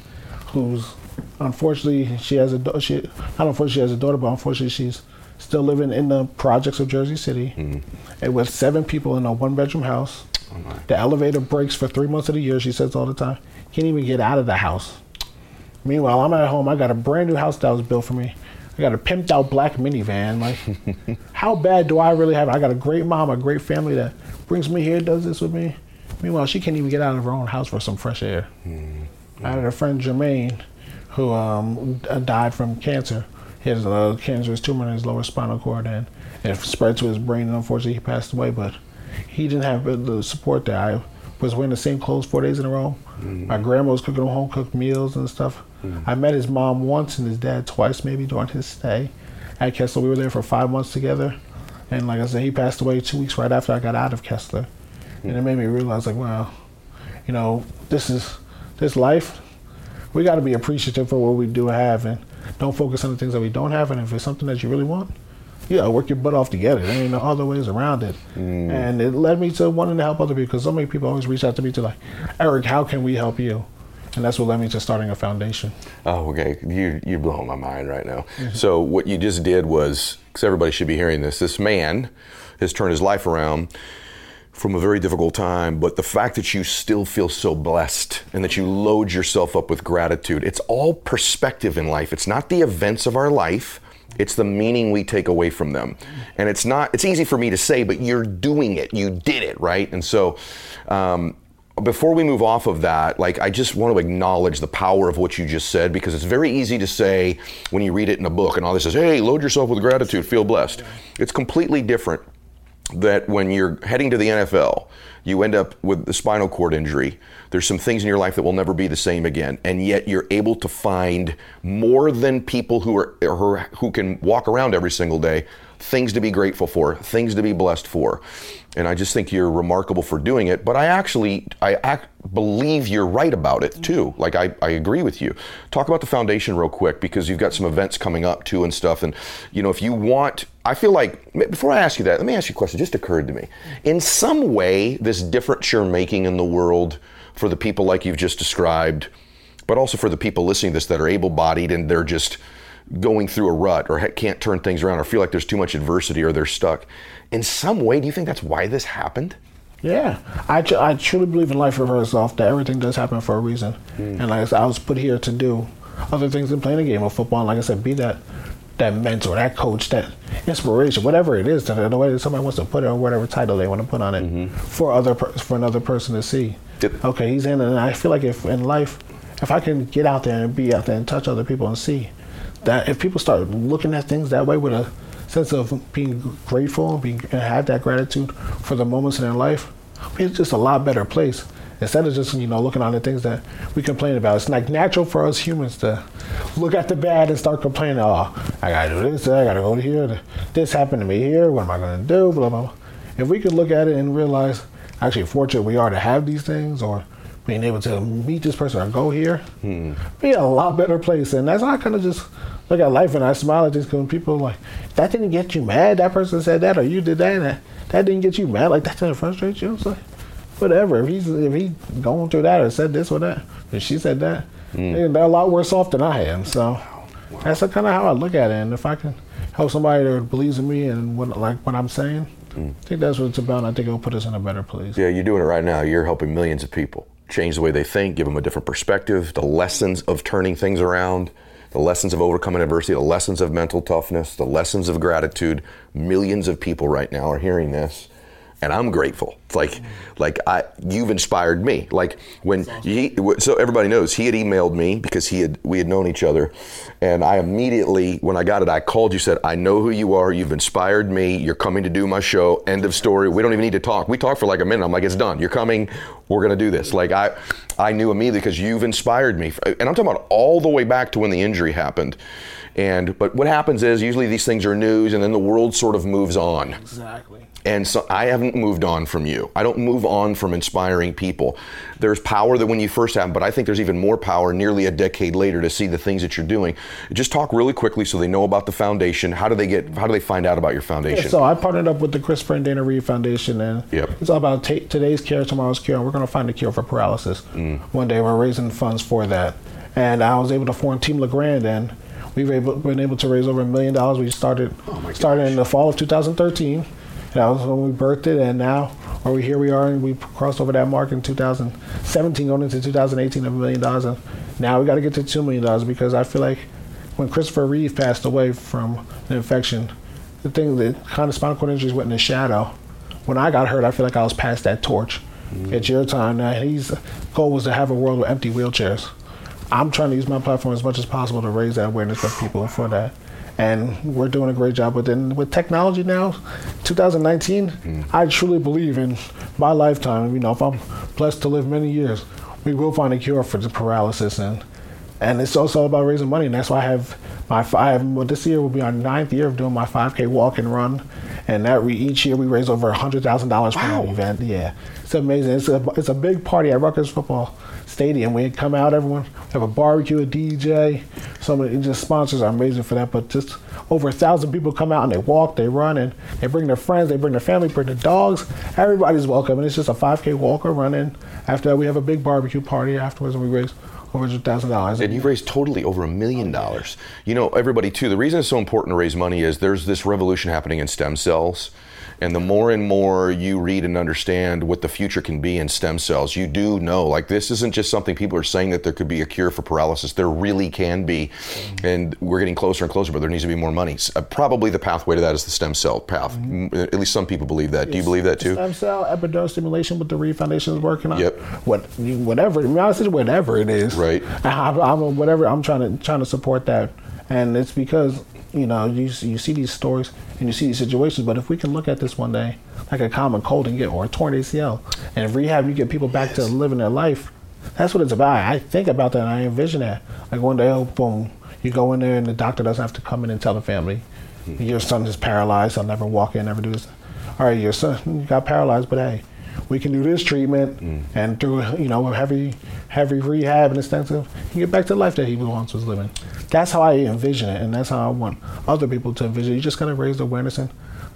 who's unfortunately she has a da- she not unfortunately she has a daughter, but unfortunately she's still living in the projects of Jersey City, and with seven people in a one bedroom house. the elevator breaks for three months of the year. She says all the time, can't even get out of the house. Meanwhile, I'm at home. I got a brand new house that was built for me. I got a pimped out black minivan. Like, how bad do I really have? it? I got a great mom, a great family that brings me here, does this with me. Meanwhile, she can't even get out of her own house for some fresh air. I had a friend Jermaine who um, died from cancer. He has a uh, cancerous tumor in his lower spinal cord, and it spread to his brain. And unfortunately, he passed away. But he didn't have the support that I was wearing the same clothes four days in a row. Mm. My grandma was cooking home cooked meals and stuff. Mm. I met his mom once and his dad twice, maybe during his stay at Kessler. We were there for five months together, and like I said, he passed away two weeks right after I got out of Kessler, and it mm. made me realize, like, wow, you know, this is this life. We got to be appreciative for what we do have, and don't focus on the things that we don't have. And if it's something that you really want, you gotta work your butt off to get it. There ain't no other ways around it. Mm. And it led me to wanting to help other people because so many people always reach out to me to like, Eric, how can we help you? And that's what led me to starting a foundation. Oh, okay. You you're blowing my mind right now. So what you just did was, because everybody should be hearing this. This man has turned his life around from a very difficult time, but the fact that you still feel so blessed and that you load yourself up with gratitude, it's all perspective in life. It's not the events of our life. It's the meaning we take away from them. And it's not, it's easy for me to say, but you're doing it. You did it, right? And so, um, before we move off of that, like I just want to acknowledge the power of what you just said because it's very easy to say when you read it in a book and all this is, hey, load yourself with gratitude, feel blessed. It's completely different that when you're heading to the NFL, you end up with the spinal cord injury. There's some things in your life that will never be the same again, and yet you're able to find more than people who are who, who can walk around every single day things to be grateful for, things to be blessed for. And I just think you're remarkable for doing it. But I actually, I act, believe you're right about it mm-hmm. too. Like I, I agree with you. Talk about the foundation real quick because you've got some events coming up too and stuff. And you know, if you want, I feel like before I ask you that, let me ask you a question. It Just occurred to me. In some way, this difference you're making in the world for the people like you've just described, but also for the people listening to this that are able-bodied and they're just going through a rut or can't turn things around or feel like there's too much adversity or they're stuck. In some way, do you think that's why this happened? Yeah, I, tr- I truly believe in life reverse off that everything does happen for a reason. Mm. And like I said, I was put here to do other things than playing a game of football. And like I said, be that that mentor, that coach, that inspiration, whatever it is, the way that somebody wants to put it or whatever title they want to put on it mm-hmm. for other for another person to see. Yep. Okay, he's in, and I feel like if in life, if I can get out there and be out there and touch other people and see that if people start looking at things that way with a sense of being grateful, being and have that gratitude for the moments in their life, it's just a lot better place. Instead of just you know looking on the things that we complain about, it's like natural for us humans to look at the bad and start complaining. Oh, I gotta do this. I gotta go here. This happened to me here. What am I gonna do? Blah blah. blah. If we could look at it and realize, actually, fortunate we are to have these things, or being able to meet this person or go here, hmm. be a lot better place. And that's how I kind of just look at life and I smile at this because people like, that didn't get you mad. That person said that or you did that. And that, that didn't get you mad. Like that didn't frustrate you. It's like, whatever. If he's if he going through that or said this or that, and she said that, mm. they're a lot worse off than I am. So wow. that's kind of how I look at it. And if I can help somebody that believes in me and what like what I'm saying, mm. I think that's what it's about. I think it'll put us in a better place. Yeah, you're doing it right now. You're helping millions of people change the way they think, give them a different perspective, the lessons of turning things around, the lessons of overcoming adversity, the lessons of mental toughness, the lessons of gratitude. Millions of people right now are hearing this and I'm grateful. It's like, like I, you've inspired me. Like when he, so everybody knows he had emailed me because he had, we had known each other, and I immediately, when I got it, I called you, said, I know who you are. You've inspired me. You're coming to do my show. End of story. We don't even need to talk. We talked for like a minute. I'm like, it's done. You're coming. We're gonna do this. Like I, I knew immediately because you've inspired me, and I'm talking about all the way back to when the injury happened. And but what happens is usually these things are news, and then the world sort of moves on. Exactly. And so I haven't moved on from you. I don't move on from inspiring people. There's power that when you first have, but I think there's even more power nearly a decade later to see the things that you're doing. Just talk really quickly so they know about the foundation. How do they get? How do they find out about your foundation? Yeah, so I partnered up with the Christopher and Dana Reeve Foundation, and yep. it's all about t- today's care, tomorrow's cure, and we're going to find a cure for paralysis. Mm. One day we're raising funds for that, and I was able to form Team LeGrand and we've able, been able to raise over a million dollars. We started oh started in the fall of 2013. That was when we birthed it, and now or we here we are, and we crossed over that mark in 2017, going into 2018 of a million dollars. And now we got to get to two million dollars because I feel like when Christopher Reeve passed away from the infection, the thing, the kind of spinal cord injuries went in the shadow. When I got hurt, I feel like I was past that torch. Mm-hmm. It's your time now. His goal was to have a world with empty wheelchairs. I'm trying to use my platform as much as possible to raise that awareness for people for that. And we're doing a great job with it. And with technology now, 2019, mm. I truly believe in my lifetime. You know, if I'm blessed to live many years, we will find a cure for the paralysis. And and it's also about raising money. And that's why I have my five. Well, this year will be our ninth year of doing my 5K walk and run. And that we, each year we raise over hundred thousand dollars for wow. event. Yeah, it's amazing. It's a it's a big party at Rutgers football stadium. We come out, everyone have a barbecue, a DJ. Some of the just sponsors are amazing for that. But just over a thousand people come out and they walk, they run, and they bring their friends, they bring their family, bring their dogs. Everybody's welcome, and it's just a 5K walk or running. After that, we have a big barbecue party afterwards, and we raise over hundred thousand dollars. And you've raised totally over a million dollars. You know, everybody too. The reason it's so important to raise money is there's this revolution happening in stem cells and the more and more you read and understand what the future can be in stem cells, you do know like this isn't just something people are saying that there could be a cure for paralysis. There really can be. And we're getting closer and closer, but there needs to be more money. Uh, probably the pathway to that is the stem cell path. Mm-hmm. At least some people believe that. Yes. Do you believe that too? Stem cell epidural stimulation, what the Reeve Foundation is working on. Yep. What, whatever, to be honest, whatever it is. Right. I, am whatever. I'm trying to trying to support that, and it's because you know, you you see these stories and you see these situations, but if we can look at this one day like a common cold and get or a torn ACL, and rehab you get people back to living their life. That's what it's about. I think about that and I envision that. Like one day, oh, boom, you go in there and the doctor doesn't have to come in and tell the family, hmm. your son is paralyzed. I'll never walk in, never do this. All right, your son got paralyzed, but hey, we can do this treatment hmm. and through you know heavy heavy rehab and extensive, he get back to the life that he once was living. That's how I envision it, and that's how I want other people to envision. it. You just gotta raise awareness and.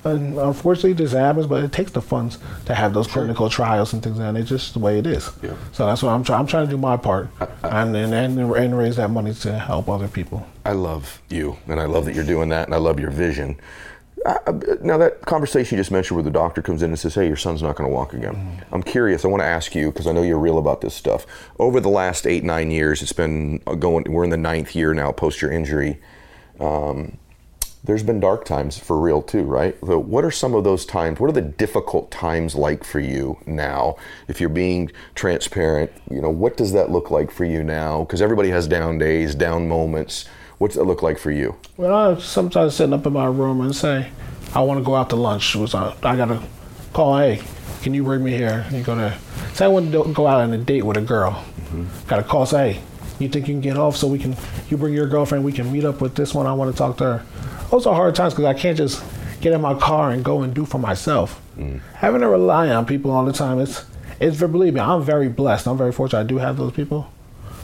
And unfortunately, this happens, but it takes the funds to have those clinical trials and things, and it's just the way it is. Yeah. So that's what I'm trying. I'm trying to do my part, and, and and and raise that money to help other people. I love you, and I love that you're doing that, and I love your vision. Uh, now, that conversation you just mentioned where the doctor comes in and says, Hey, your son's not going to walk again. I'm curious. I want to ask you, because I know you're real about this stuff. Over the last eight, nine years, it's been uh, going, we're in the ninth year now post your injury. Um, there's been dark times for real too, right? So what are some of those times? What are the difficult times like for you now? If you're being transparent, you know, what does that look like for you now? Because everybody has down days, down moments. What's that look like for you? Well, I sometimes sitting up in my room and say, I want to go out to lunch. Was uh, I, I got to call, hey, can you bring me here? You go there. Say I want to go out on a date with a girl. Mm-hmm. Got to call, say, hey, you think you can get off so we can, you bring your girlfriend, we can meet up with this one. I want to talk to her. Those are hard times because I can't just get in my car and go and do for myself. Mm. Having to rely on people all the time, it's, it's, believe me, I'm very blessed. I'm very fortunate. I do have those people.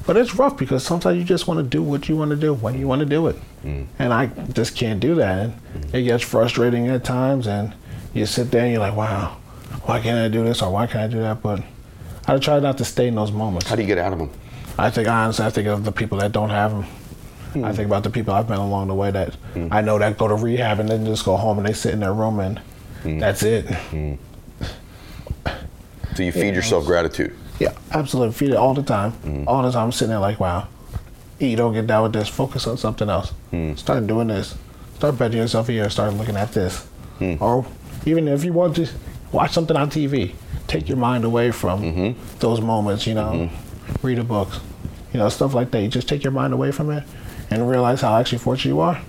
But it's rough because sometimes you just want to do what you want to do when you want to do it. Mm. And I just can't do that. And it gets frustrating at times. And you sit there and you're like, wow, why can't I do this or why can't I do that? But I try not to stay in those moments. How do you get out of them? I think, honestly, I think of the people that don't have them. I hmm. think about the people I've met along the way that hmm. I know that go to rehab and then just go home and they sit in their room and hmm. that's it. So you feed yourself gratitude. Yeah, absolutely. Feed it all the time. Mm. All the time. I'm sitting there like, wow, you don't get down with this. Focus on something else. Hmm. Start doing this. Start betting yourself here. Start looking at this. Hmm. Or even if you want to watch something on TV, take your mind away from mm-hmm. those moments, you know, mm-hmm. read a book, you know, stuff like that. You just take your mind away from it and realize how actually fortunate you are.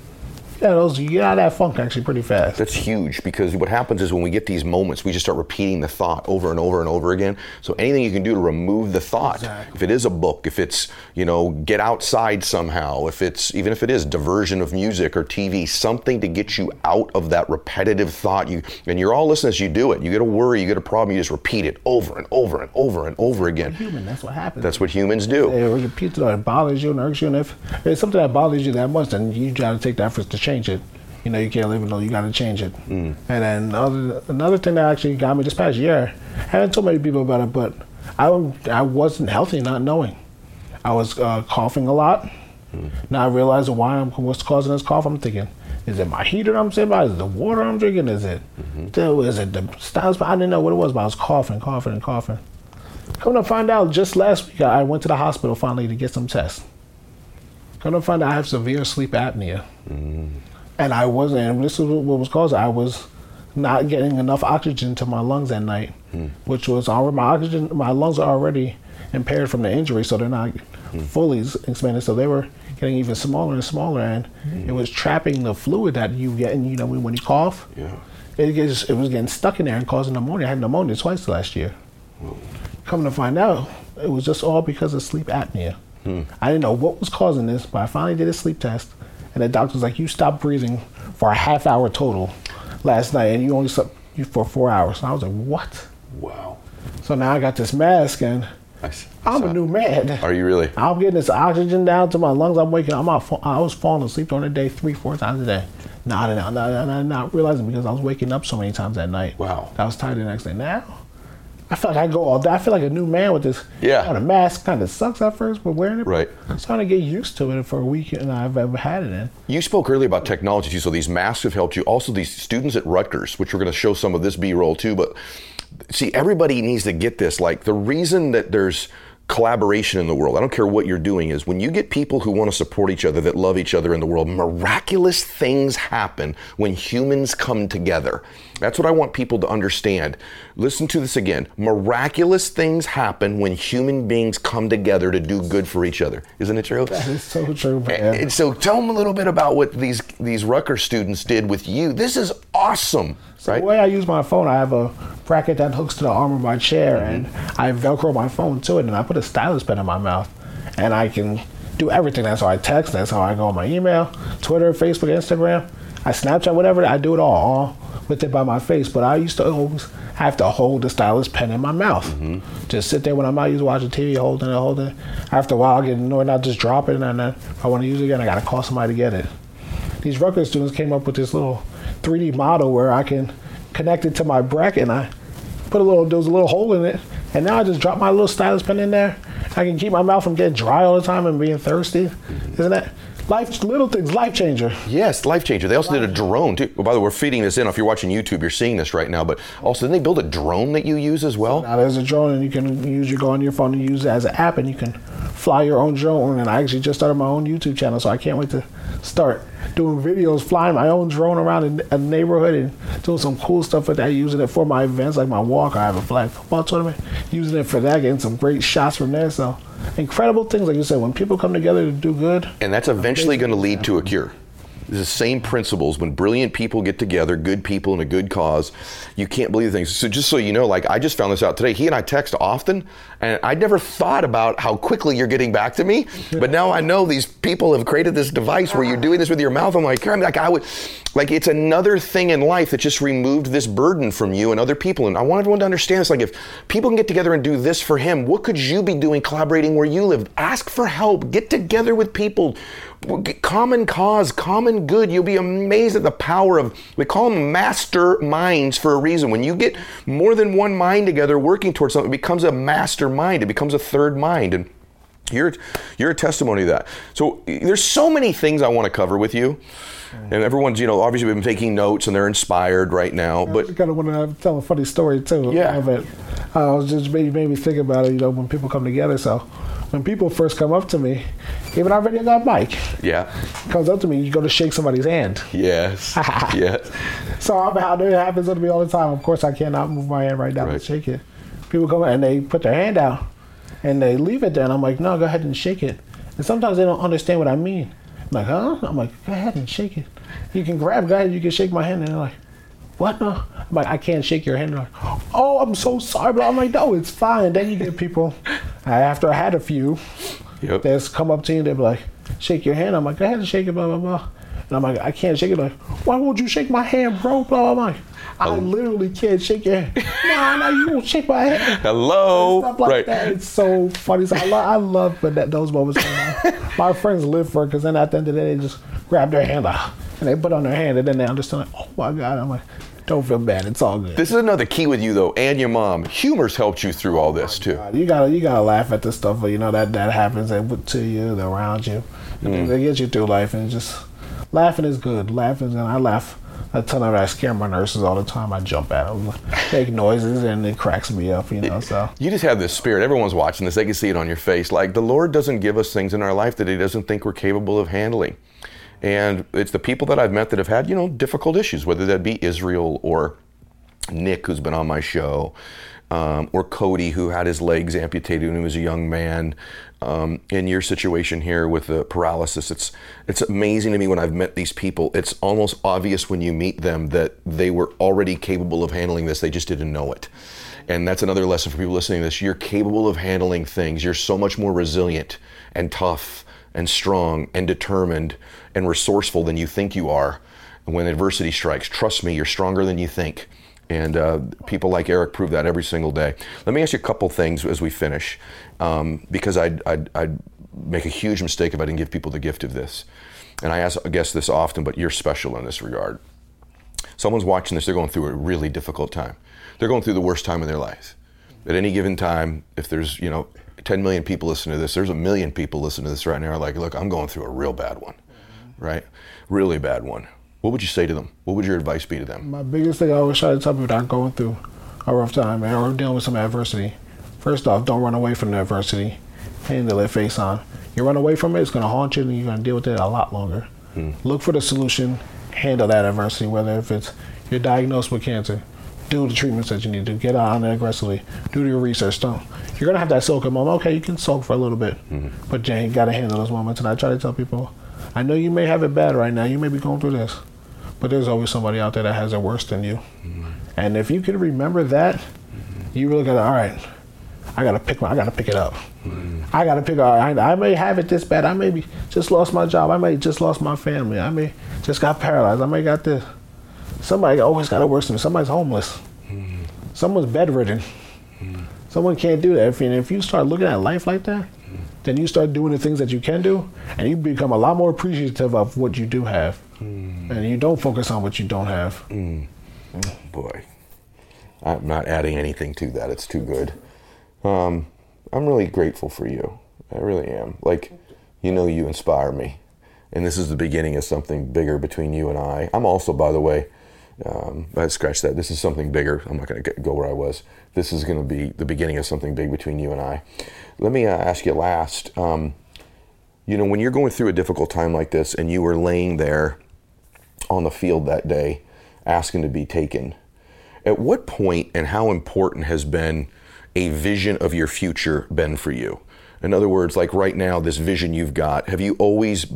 Yeah, those you get out of that funk actually pretty fast. That's huge because what happens is when we get these moments, we just start repeating the thought over and over and over again. So anything you can do to remove the thought, Exactly. if it is a book, if it's you know get outside somehow, if it's even if it is diversion of music or TV, something to get you out of that repetitive thought. You and you're all listeners. You do it. You get a worry, you get a problem, you just repeat it over and over and over and over again. Human, that's what happens. That's what humans do. It repeats it, bothers you and irks you, and if it's something that bothers you that much, then you try to take the efforts to change it. You know, you can't live it alone. You got to change it. Mm. And then other, another thing that actually got me this past year, I haven't told many people about it, but I, I wasn't healthy not knowing. I was uh, coughing a lot. Mm. Now I realize why I'm what's causing this cough. I'm thinking, is it my heater I'm sitting by? Is it the water I'm drinking? Is it, mm-hmm. is it the styles? I didn't know what it was, but I was coughing, coughing, and coughing. Come to find out, just last week I went to the hospital finally to get some tests. Come to find out I have severe sleep apnea. And I wasn't, and this is what was caused. I was not getting enough oxygen to my lungs at night, which was already, my oxygen, my lungs are already impaired from the injury, so they're not fully expanded. So they were getting even smaller and smaller, and it was trapping the fluid that you get, and you know, when, when you cough, Yeah. it gets, it was getting stuck in there and causing pneumonia. I had pneumonia twice last year. Come to find out, it was just all because of sleep apnea. I didn't know what was causing this, but I finally did a sleep test, and the doctor was like, "You stopped breathing for a half hour total last night, and you only slept for four hours." And I was like, "What?" Wow. So now I got this mask, and I am a new man. Are you really? I'm getting this oxygen down to my lungs. I'm waking. I'm out. I was falling asleep during the day three, four times a day. Not, not, not, not, not realizing because I was waking up so many times at night. Wow. I was tired the next day. Now, I feel like I go all day. I feel like a new man with this. Yeah. The mask kind of sucks at first, but wearing it. Right. I'm starting to get used to it for a week, and I've ever had it in. You spoke earlier about technology too, so these masks have helped you. Also, these students at Rutgers, which we're going to show some of this B-roll too. But see, everybody needs to get this. Like the reason that there's collaboration in the world, I don't care what you're doing, is when you get people who want to support each other, that love each other in the world, miraculous things happen when humans come together. That's what I want people to understand. Listen to this again. Miraculous things happen when human beings come together to do good for each other. Isn't it true? That is so true, man. And so tell them a little bit about what these these Rutgers students did with you. This is awesome, right? The way I use my phone, I have a bracket that hooks to the arm of my chair, mm-hmm. and I Velcro my phone to it, and I put a stylus pen in my mouth, and I can do everything. That's how I text. That's how I go on my email, Twitter, Facebook, Instagram. I Snapchat, whatever. I do it all, all with it by my face. But I used to always have to hold the stylus pen in my mouth. Mm-hmm. Just sit there when I'm out, used watching TV, holding it, holding it. After a while, I get annoyed, I just drop it, and then if I want to use it again, I got to call somebody to get it. These Rutgers students came up with this little 3D model where I can connect it to my bracket, and I put a little, there's a little hole in it, and now I just drop my little stylus pen in there. I can keep my mouth from getting dry all the time and being thirsty. Isn't that life? Little things, life changer. Yes, life changer. They also did a drone too. Well, by the way, we're feeding this in. If you're watching YouTube, you're seeing this right now. But also, didn't they build a drone that you use as well? Now there's a drone, and you can use you go on your phone and use it as an app, and you can fly your own drone. And I actually just started my own YouTube channel, so I can't wait to start doing videos, flying my own drone around in a neighborhood and doing some cool stuff with that. Using it for my events, like my walk. I have a flag football tournament. Using it for that, getting some great shots from there. So incredible things, like you said, when people come together to do good. And that's eventually going to lead to a cure. The same principles. When brilliant people get together, good people in a good cause, you can't believe things. So just so you know, like I just found this out today. He and I text often, and I never thought about how quickly you're getting back to me. But now I know these people have created this device where you're doing this with your mouth. I'm like, I'm like I would, like it's another thing in life that just removed this burden from you and other people. And I want everyone to understand this. Like if people can get together and do this for him, what could you be doing collaborating where you live? Ask for help. Get together with people common cause, common good. You'll be amazed at the power of, we call them master minds for a reason. When you get more than one mind together working towards something, it becomes a master mind, it becomes a third mind. And you're, you're a testimony to that. So there's so many things I want to cover with you. And everyone's, you know, obviously been taking notes and they're inspired right now. But I kind of want to tell a funny story too. Yeah. Of it. Uh, I was just made, made me think about it. You know, when people come together. So when people first come up to me, even our video guy Mike yeah, comes up to me, you go to shake somebody's hand. yes, yes. So I'm how it happens to me all the time. Of course, I cannot move my hand right now Right. and shake it. People come and they put their hand out and they leave it there, and I'm like, no, go ahead and shake it. And sometimes they don't understand what I mean. I'm like, huh? I'm like, go ahead and shake it. You can grab, go ahead, you can shake my hand. And they're like, what? No. I'm like, I can't shake your hand. They're like, oh, I'm so sorry. But I'm like, no, it's fine. Then you get people, after I had a few, Yep. that's come up to you, and they're like, shake your hand. I'm like, go ahead and shake it, blah, blah, blah. And I'm like, I can't shake it. Like, why won't you shake my hand, bro? Blah, blah, blah. I literally can't shake your hand. nah, nah, you won't shake my hand. Hello. Stuff like right. that. It's so funny. So I, love, I love when that, those moments. My friends live for it because then at the end of the day, they just grab their hand ah, and they put on their hand and then they understand, like, oh my God. I'm like, don't feel bad. It's all good. This is another key with you though, and your mom. Humor's helped you through all this oh too. You gotta you gotta laugh at the stuff you know that that happens to you, around you. And mm. They get you through life and just laughing is good. Laughing and I laugh a ton of I scare my nurses all the time. I jump at them, make noises, and it cracks me up. You know, so You just have this spirit. Everyone's watching this. They can see it on your face. Like the Lord doesn't give us things in our life that He doesn't think we're capable of handling. And it's the people that I've met that have had, you know, difficult issues, whether that be Israel or Nick, who's been on my show, um, or Cody, who had his legs amputated when he was a young man. Um, in your situation here with the paralysis, it's it's amazing to me when I've met these people. It's almost obvious when you meet them that they were already capable of handling this. They just didn't know it. And that's another lesson for people listening to this. You're capable of handling things. You're so much more resilient and tough and strong and determined and resourceful than you think you are when adversity strikes. Trust me, you're stronger than you think. And uh, people like Eric prove that every single day. Let me ask you a couple things as we finish, um, because I'd, I'd, I'd make a huge mistake if I didn't give people the gift of this. And I ask, I guess this often, but you're special in this regard. Someone's watching this, they're going through a really difficult time. They're going through the worst time of their life. At any given time, if there's, you know, 10 million people listening to this, there's a million people listening to this right now like, look, I'm going through a real bad one, right? Really bad one. What would you say to them? What would your advice be to them? my biggest thing I always try to tell people that going through a rough time or dealing with some adversity. First off, don't run away from the adversity. Handle it face on. You run away from it, it's going to haunt you, and you're going to deal with it a lot longer. Hmm. Look for the solution. Handle that adversity, whether if it's you're diagnosed with cancer, do the treatments that you need to. Get out on it aggressively. Do your research. Don't. You're gonna have that soak moment. Okay, you can soak for a little bit, hmm. but Jane got to handle those moments. And I try to tell people, I know you may have it bad right now. You may be going through this, but there's always somebody out there that has it worse than you. Mm-hmm. And if you can remember that, mm-hmm. you really gotta. All right, I gotta pick. My, I gotta pick it up. Mm-hmm. I gotta pick. All right, I may have it this bad. I may be just lost my job. I may just lost my family. I may just got paralyzed. I may got this. Somebody always got it worse than me. Somebody's homeless. Someone's bedridden. Someone can't do that. If, and if you start looking at life like that, then you start doing the things that you can do, and you become a lot more appreciative of what you do have, and you don't focus on what you don't have. Boy, I'm not adding anything to that. It's too good. Um, I'm really grateful for you. I really am. Like, you know, you inspire me. And this is the beginning of something bigger between you and I. I'm also, by the way, um, I scratch that. This is something bigger. I'm not going to go where I was. This is going to be the beginning of something big between you and I. Let me uh, ask you last. Um, you know, when you're going through a difficult time like this and you were laying there on the field that day asking to be taken, at what point and how important has been a vision of your future been for you? In other words, like right now, this vision you've got, have you always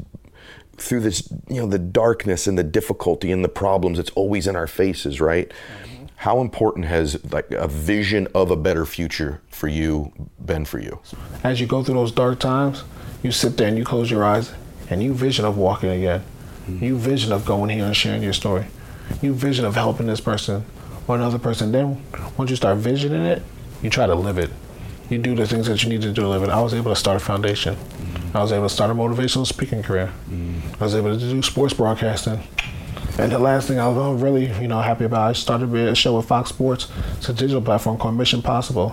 through this, you know, the darkness and the difficulty and the problems, it's always in our faces, right? Mm-hmm. How important has like a vision of a better future for you been for you? As you go through those dark times, you sit there and you close your eyes, and you vision of walking again. Mm-hmm. You vision of going here and sharing your story. You vision of helping this person or another person. Then once you start visioning it, you try to live it. You do the things that you need to do to live it. I was able to start a foundation. I was able to start a motivational speaking career. Mm. I was able to do sports broadcasting. And the last thing I was really, you know, happy about, I started a show with Fox Sports. It's a digital platform called Mission Possible,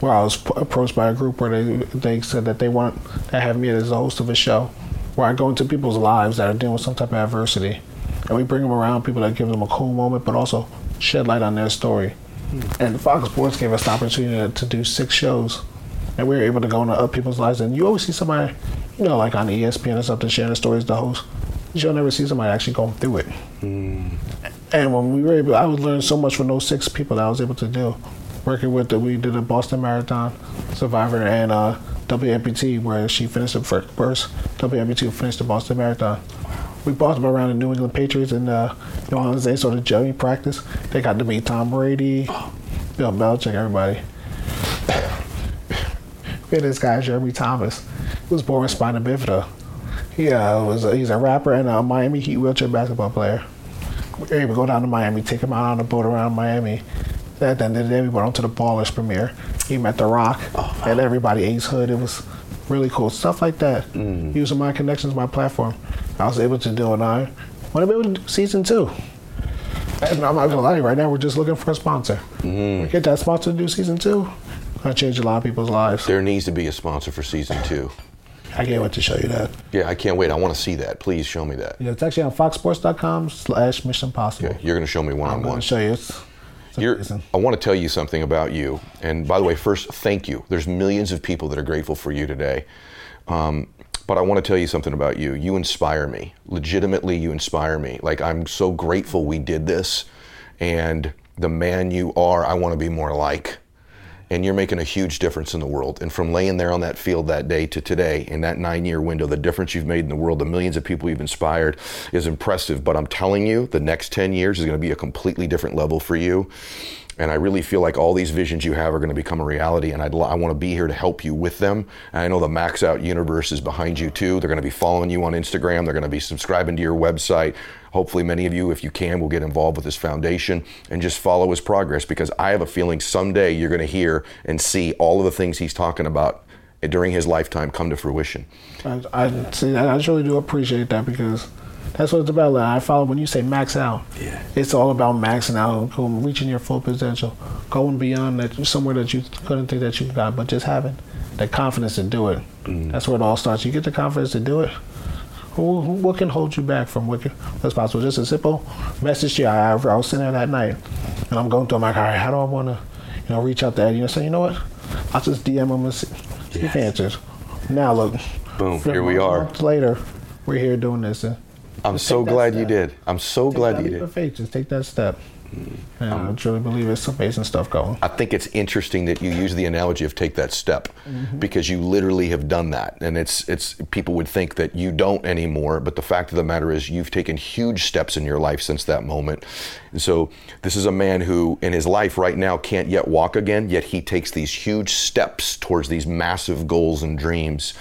where I was p- approached by a group where they they said that they want to have me as the host of a show, where I go into people's lives that are dealing with some type of adversity, and we bring them around people that give them a cool moment, but also shed light on their story. Hmm. And Fox Sports gave us the opportunity to do six shows, and we were able to go into other people's lives. And you always see somebody, you know, like on ESPN or something, sharing the stories, the host. You'll never see somebody actually going through it. And when we were able, I was learning so much from those six people that I was able to do. Working with the, we did a Boston Marathon survivor and uh, WMPT, where she finished the first WMPT finished the Boston Marathon. We brought them around the New England Patriots and uh, New Orleans. They sort of journey practice. They got to meet Tom Brady, Bill Belichick, everybody. Had this guy Jeremy Thomas, who was born with spina bifida. He uh, was a, he's a rapper and a Miami Heat wheelchair basketball player. We were able to go down to Miami, take him out on a boat around Miami. At the end of the day, we went on to the Ballers premiere. He met The Rock and everybody, Ace Hood. It was really cool. Stuff like that. Using my connections, my platform. I was able to do it. I want to be able to do season two. And I'm not gonna lie, right now we're just looking for a sponsor. We get that sponsor to do season two. Gonna change a lot of people's lives. There needs to be a sponsor for season two. I can't wait to show you that. Yeah, I can't wait. I want to see that. Please show me that. Yeah, it's actually on foxsports.com slash mission possible. You're going to show me one on one. I'm going to show you. It's, it's. I want to tell you something about you. And by the way, first, thank you. There's millions of people that are grateful for you today. Um, but I want to tell you something about you. You inspire me. Legitimately, you inspire me. Like, I'm so grateful we did this. And the man you are, I want to be more like. And you're making a huge difference in the world. And from laying there on that field that day to today, in that nine year window, the difference you've made in the world, the millions of people you've inspired is impressive. But I'm telling you, the next 10 years is going to be a completely different level for you. And I really feel like all these visions you have are going to become a reality. And I'd, I want to be here to help you with them. And I know the Max Out universe is behind you too. They're going to be following you on Instagram. They're going to be subscribing to your website. Hopefully, many of you, if you can, will get involved with this foundation and just follow his progress because I have a feeling someday you're going to hear and see all of the things he's talking about during his lifetime come to fruition. I, I see. I really do appreciate that because that's what it's about. Like, I follow when you say max out. Yeah. It's all about maxing out, going, reaching your full potential, going beyond that somewhere that you couldn't think that you got, but just having the confidence to do it. Mm. That's where it all starts. You get the confidence to do it. Who, who- what can hold you back from what can, what's possible? Just a simple message to you. I, I was sitting there that night, and I'm going through. I'm like, all right, how do I want to, you know, reach out to Eddie and say, you know what? I'll just DM him and see, see if he answers. Now look, Boom, here we are. later, we're here doing this. And I'm just so glad you did. I'm so Take glad you did. faith. Just take that step. And I truly believe it's some amazing stuff going. I think it's interesting that you use the analogy of take that step because you literally have done that. And it's it's people would think that you don't anymore, but the fact of the matter is you've taken huge steps in your life since that moment. And so this is a man who in his life right now can't yet walk again, yet he takes these huge steps towards these massive goals and dreams.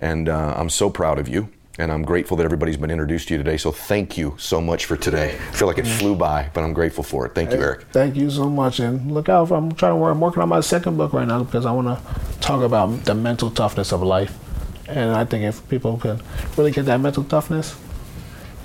And uh, I'm so proud of you. And I'm grateful that everybody's been introduced to you today. So thank you so much for today. I feel like it flew by, but I'm grateful for it. Thank you, Eric. Thank you so much, and look out! For, I'm trying to work. I'm working on my second book right now because I want to talk about the mental toughness of life, and I think if people can really get that mental toughness,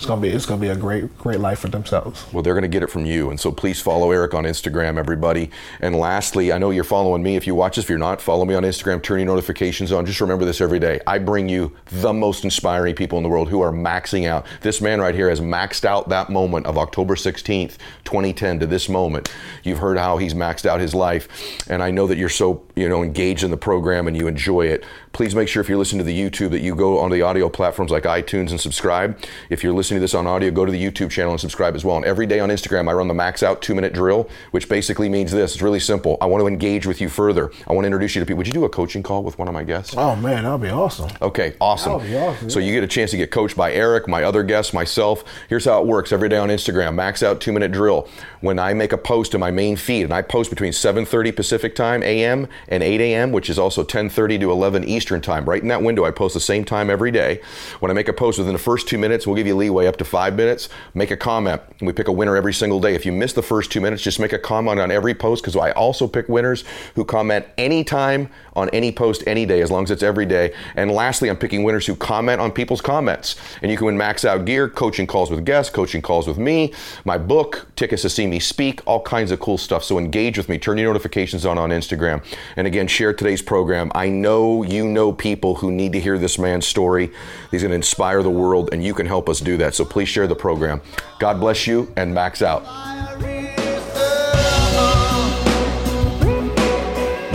it's gonna be it's gonna be a great great life for themselves. Well, they're going to get it from you. And so please follow Eric on Instagram, everybody. And lastly, I know you're following me. If you watch this, if you're not, follow me on Instagram, turn your notifications on. Just remember this every day. I bring you the most inspiring people in the world who are maxing out. This man right here has maxed out that moment of October 16th, 2010 to this moment. You've heard how he's maxed out his life. And I know that you're so, you know, engaged in the program and you enjoy it. Please make sure if you're listening to the YouTube that you go on the audio platforms like iTunes and subscribe. If you're listening to this on audio, go to the YouTube channel and subscribe as well. And every day on Instagram, I run the max out two minute drill, which basically means this. It's really simple. I want to engage with you further. I want to introduce you to people. Would you do a coaching call with one of my guests? Oh man, that'll be awesome. Okay, awesome. That would be awesome, So you get a chance to get coached by Eric, my other guests, myself. Here's how it works every day on Instagram. Max out two minute drill. When I make a post in my main feed, and I post between 7:30 Pacific time AM and 8 AM, which is also 10:30 to 11 Eastern time. Right in that window, I post the same time every day. When I make a post within the first two minutes, we'll give you leeway up to five minutes. Make a comment. We pick a winner every single day. If you miss the first two minutes, just make a comment on every post because I also pick winners who comment anytime on any post any day, as long as it's every day. And lastly, I'm picking winners who comment on people's comments. And you can win max out gear, coaching calls with guests, coaching calls with me, my book, tickets to see me speak, all kinds of cool stuff. So engage with me. Turn your notifications on on Instagram. And again, share today's program. I know you know people who need to hear this man's story. He's going to inspire the world, and you can help us do that. So please share the program. God bless you, and max out.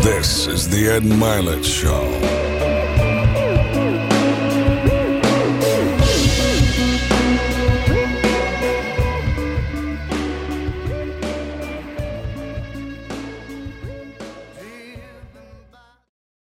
This is the Ed Mylett Show.